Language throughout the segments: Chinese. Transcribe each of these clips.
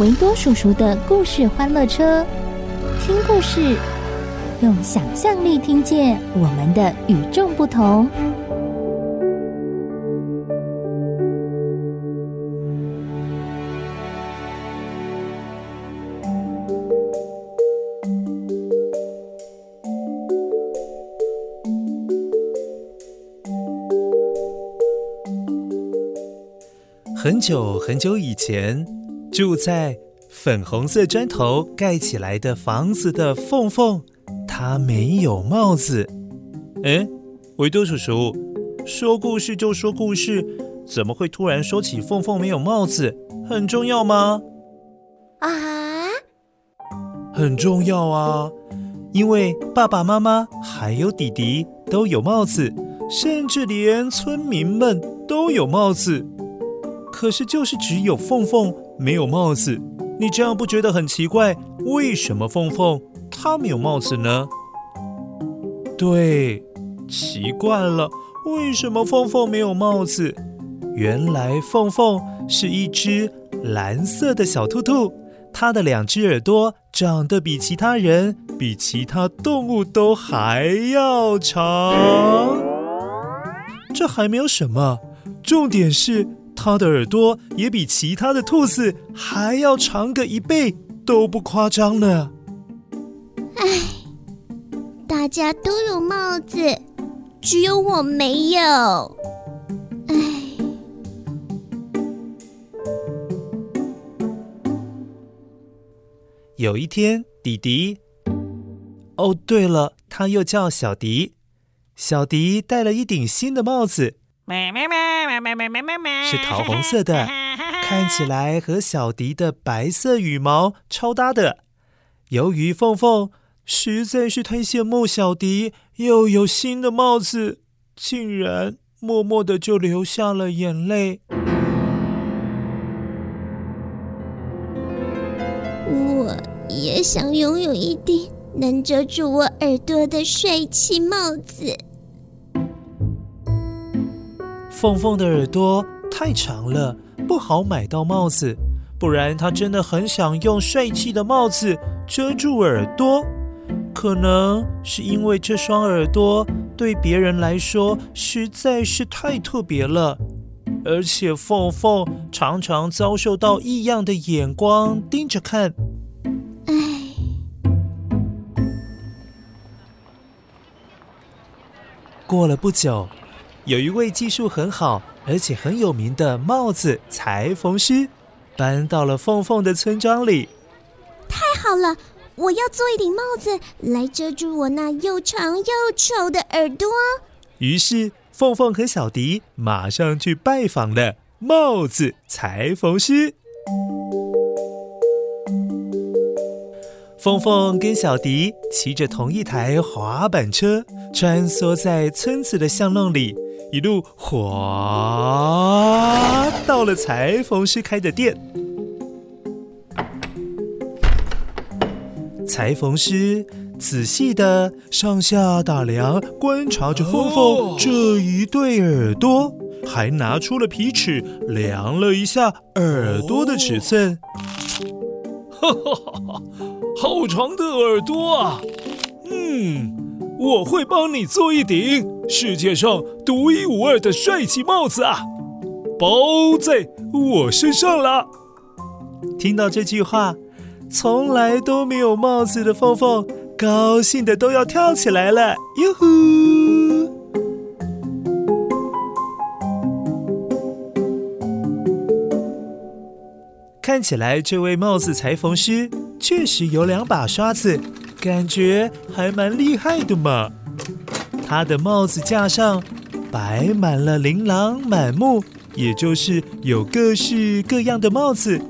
维多叔叔的故事欢乐车，听故事，用想象力听见我们的与众不同。很久很久以前，住在粉红色砖头盖起来的房子的凤凤，她没有帽子。哎，维多叔叔，说故事就说故事，怎么会突然说起凤凤没有帽子？很重要吗？啊，很重要啊，因为爸爸妈妈还有弟弟都有帽子，甚至连村民们都有帽子。可是，就是只有凤凤没有帽子，你这样不觉得很奇怪？为什么凤凤她没有帽子呢？对，奇怪了，为什么凤凤没有帽子？原来凤凤是一只蓝色的小兔兔，它的两只耳朵长得比其他人、比其他动物都还要长。这还没有什么，重点是。它的耳朵也比其他的兔子还要长个一倍，都不夸张呢。唉，大家都有帽子，只有我没有。唉。有一天，迪迪，哦，对了，他又叫小迪，小迪戴了一顶新的帽子。是桃红色的，看起来和小迪的白色羽毛超搭的。由于凤凤实在是太羡慕小迪又有新的帽子，竟然默默的就流下了眼泪。我也想拥有一顶能遮住我耳朵的帅气帽子。凤凤的耳朵太长了，不好买到帽子。不然，她真的很想用帅气的帽子遮住耳朵。可能是因为这双耳朵对别人来说实在是太特别了，而且凤凤常常遭受到异样的眼光盯着看。唉。过了不久。有一位技术很好，而且很有名的帽子裁缝师，搬到了凤凤的村庄里。太好了，我要做一顶帽子来遮住我那又长又丑的耳朵。于是，凤凤和小迪马上去拜访了帽子裁缝师。凤凤跟小迪骑着同一台滑板车，穿梭在村子的巷弄里。一路滑到了裁缝师开的店，裁缝师仔细的上下打量，观察着凤凤这一对耳朵，还拿出了皮尺量了一下耳朵的尺寸。哈哈哈哈，好长的耳朵啊！嗯。我会帮你做一顶世界上独一无二的帅气帽子啊！包在我身上了。听到这句话，从来都没有帽子的凤凤高兴的都要跳起来了，哟呼！看起来这位帽子裁缝师确实有两把刷子，感觉还蛮厉害的嘛。他的帽子架上摆满了琳琅满目，也就是有各式各样的帽子，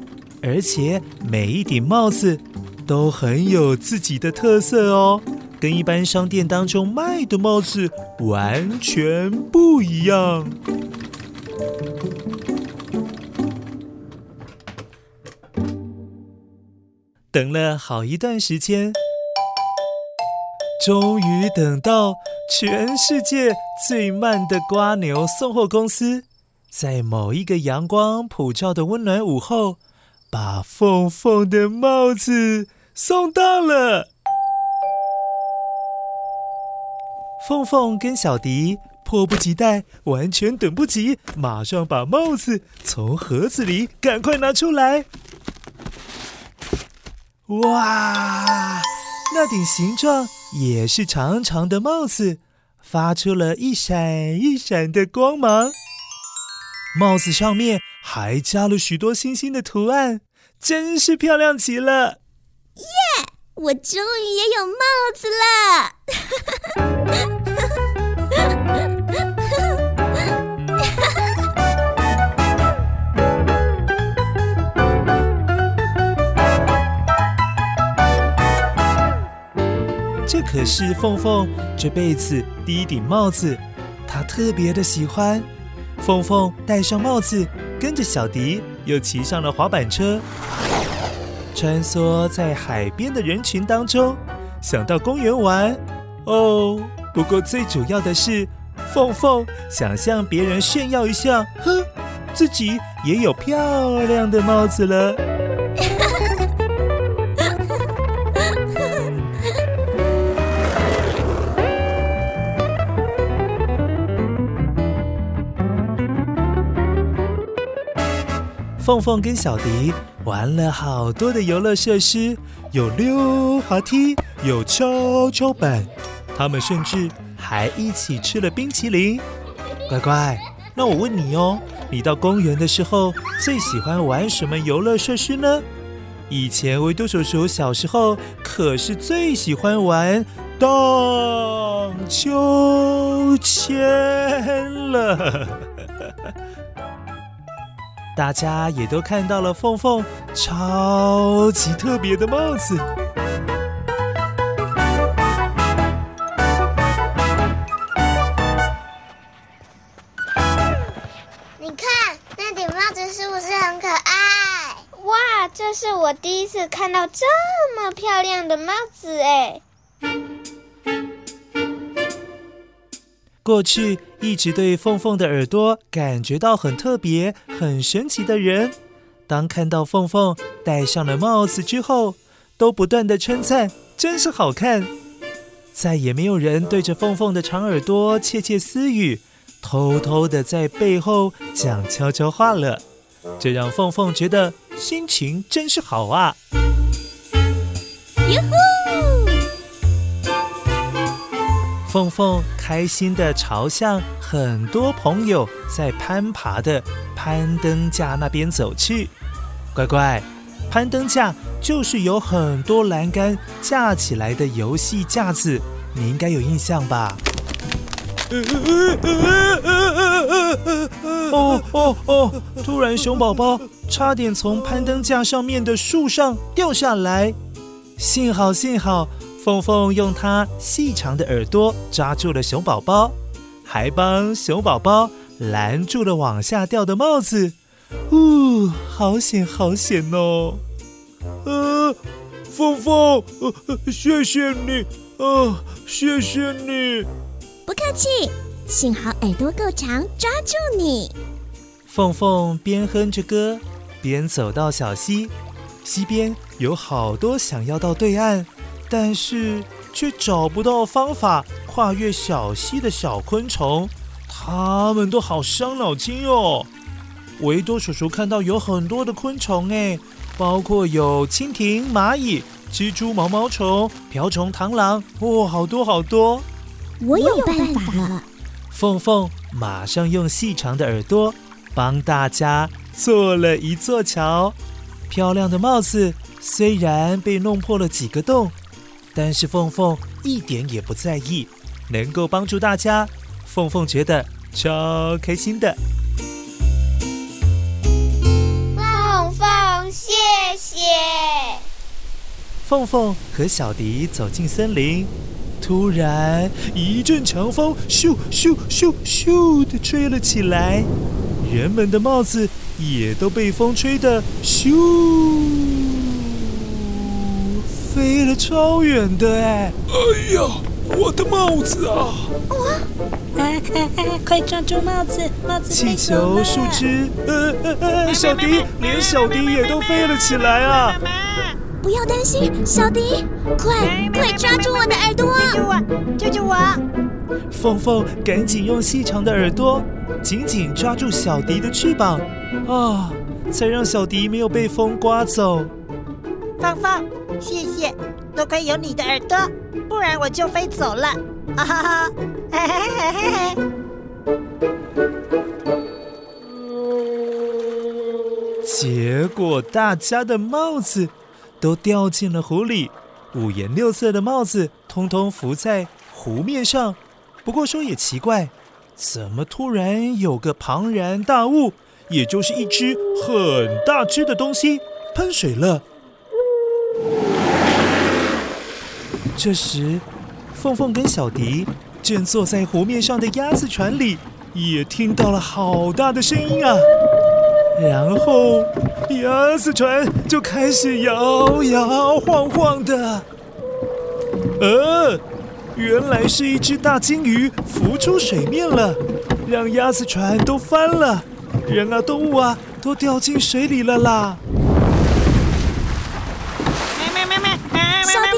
而且每一顶帽子都很有自己的特色哦，跟一般商店当中卖的帽子完全不一样。等了好一段时间，终于等到。全世界最慢的瓜牛送货公司，在某一个阳光普照的温暖午后，把凤凤的帽子送到了。凤凤跟小迪迫不及待，完全等不及，马上把帽子从盒子里赶快拿出来。哇！那顶形状也是长长的帽子，发出了一闪一闪的光芒。帽子上面还加了许多星星的图案，真是漂亮极了。耶！我终于也有帽子了。这可是凤凤这辈子第一顶帽子，她特别的喜欢。凤凤戴上帽子，跟着小迪又骑上了滑板车，穿梭在海边的人群当中，想到公园玩。哦，不过最主要的是，凤凤想向别人炫耀一下，哼，自己也有漂亮的帽子了。凤凤跟小迪玩了好多的游乐设施，有溜滑梯，有跷跷板，他们甚至还一起吃了冰淇淋。乖乖，那我问你哦，你到公园的时候最喜欢玩什么游乐设施呢？以前维多叔叔小时候可是最喜欢玩荡秋千了。大家也都看到了凤凤超级特别的帽子。你看那顶帽子是不是很可爱？哇，这是我第一次看到这么漂亮的帽子哎！过去一直对凤凤的耳朵感觉到很特别、很神奇的人，当看到凤凤戴上了帽子之后，都不断的称赞，真是好看。再也没有人对着凤凤的长耳朵窃窃私语，偷偷的在背后讲悄悄话了。这让凤凤觉得心情真是好啊！哟呼！凤凤开心地朝向很多朋友在攀爬的攀登架那边走去。乖乖，攀登架就是有很多栏杆架起来的游戏架子，你应该有印象吧？哦哦哦！突然，熊宝宝差点从攀登架上面的树上掉下来，幸好，幸好。凤凤用它细长的耳朵抓住了熊宝宝，还帮熊宝宝拦住了往下掉的帽子。呜，好险，好险哦！呃，凤凤，呃，谢谢你，呃，谢谢你。不客气，幸好耳朵够长，抓住你。凤凤边哼着歌，边走到小溪，溪边有好多想要到对岸。但是却找不到方法跨越小溪的小昆虫，它们都好伤脑筋哦。维多叔叔看到有很多的昆虫，哎，包括有蜻蜓、蚂蚁、蜘蛛、毛毛虫、瓢虫、螳螂，哇，好多好多！我有办法了。凤凤马上用细长的耳朵帮大家做了一座桥。漂亮的帽子虽然被弄破了几个洞，但是凤凤一点也不在意，能够帮助大家，凤凤觉得超开心的。凤凤，谢谢。凤凤和小迪走进森林。突然，一阵强风咻咻咻咻的吹了起来，人们的帽子也都被风吹得咻，飞了超远的哎！哎呀，我的帽子啊！哇！哎哎哎，快抓住帽子，帽子！气球、树枝，呃呃呃，小迪，连小迪也都飞了起来啊！不要担心，小迪，快快抓住我的耳朵！救救我！救救我！凤凤赶紧用细长的耳朵紧紧抓住小迪的翅膀，啊、哦，才让小迪没有被风刮走。凤凤，谢谢，多亏有你的耳朵，不然我就飞走了。啊哈哈！嘿嘿嘿嘿嘿。结果大家的帽子。都掉进了湖里，五颜六色的帽子通通浮在湖面上。不过说也奇怪，怎么突然有个庞然大物，也就是一只很大只的东西喷水了？这时，凤凤跟小迪正坐在湖面上的鸭子船里，也听到了好大的声音啊！然后，鸭子船就开始摇摇晃晃的。呃，原来是一只大鲸鱼浮出水面了，让鸭子船都翻了，人啊，动物啊，都掉进水里了啦！小迪，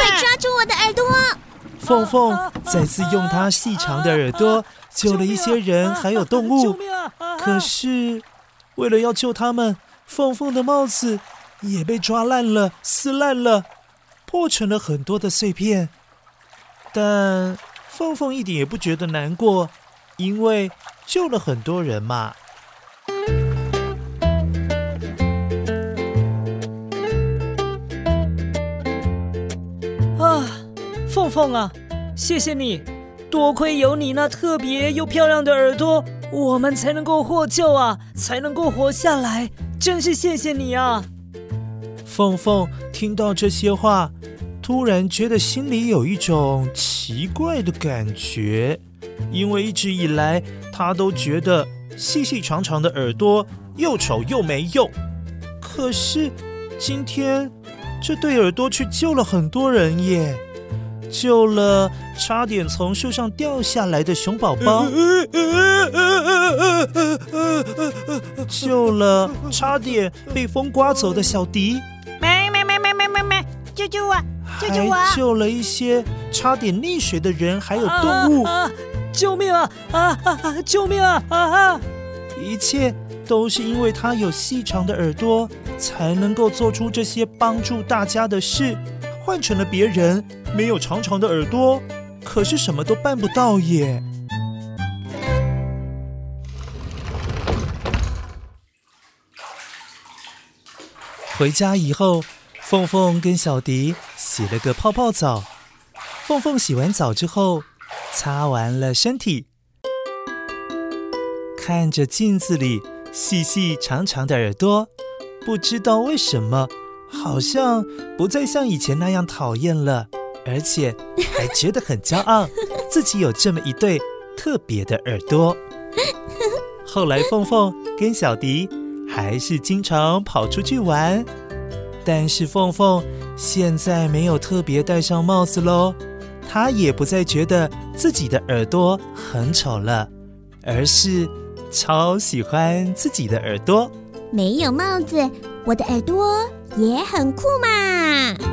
快快抓住我的耳朵！凤凤再次用它细长的耳朵救了一些人，还有动物。可是，为了要救他们，凤凤的帽子也被抓烂了、撕烂了，破成了很多的碎片。但凤凤一点也不觉得难过，因为救了很多人嘛。凤啊！谢谢你，多亏有你那特别又漂亮的耳朵，我们才能够获救啊，才能够活下来，真是谢谢你啊！凤凤听到这些话，突然觉得心里有一种奇怪的感觉，因为一直以来她都觉得细细长长的耳朵又丑又没用，可是今天这对耳朵却救了很多人耶。救了差点从树上掉下来的熊宝宝，救了差点被风刮走的小迪，没没没没没没没，救救我，救救我！还救了一些差点溺水的人，还有动物，救命啊啊啊！救命啊啊啊！一切都是因为他有细长的耳朵，才能够做出这些帮助大家的事。换成了别人，没有长长的耳朵，可是什么都办不到耶。回家以后，凤凤跟小迪洗了个泡泡澡。凤凤洗完澡之后，擦完了身体，看着镜子里细细长长的耳朵，不知道为什么。好像不再像以前那样讨厌了，而且还觉得很骄傲，自己有这么一对特别的耳朵。后来，凤凤跟小迪还是经常跑出去玩，但是凤凤现在没有特别戴上帽子喽，她也不再觉得自己的耳朵很丑了，而是超喜欢自己的耳朵。没有帽子，我的耳朵。也很酷嘛！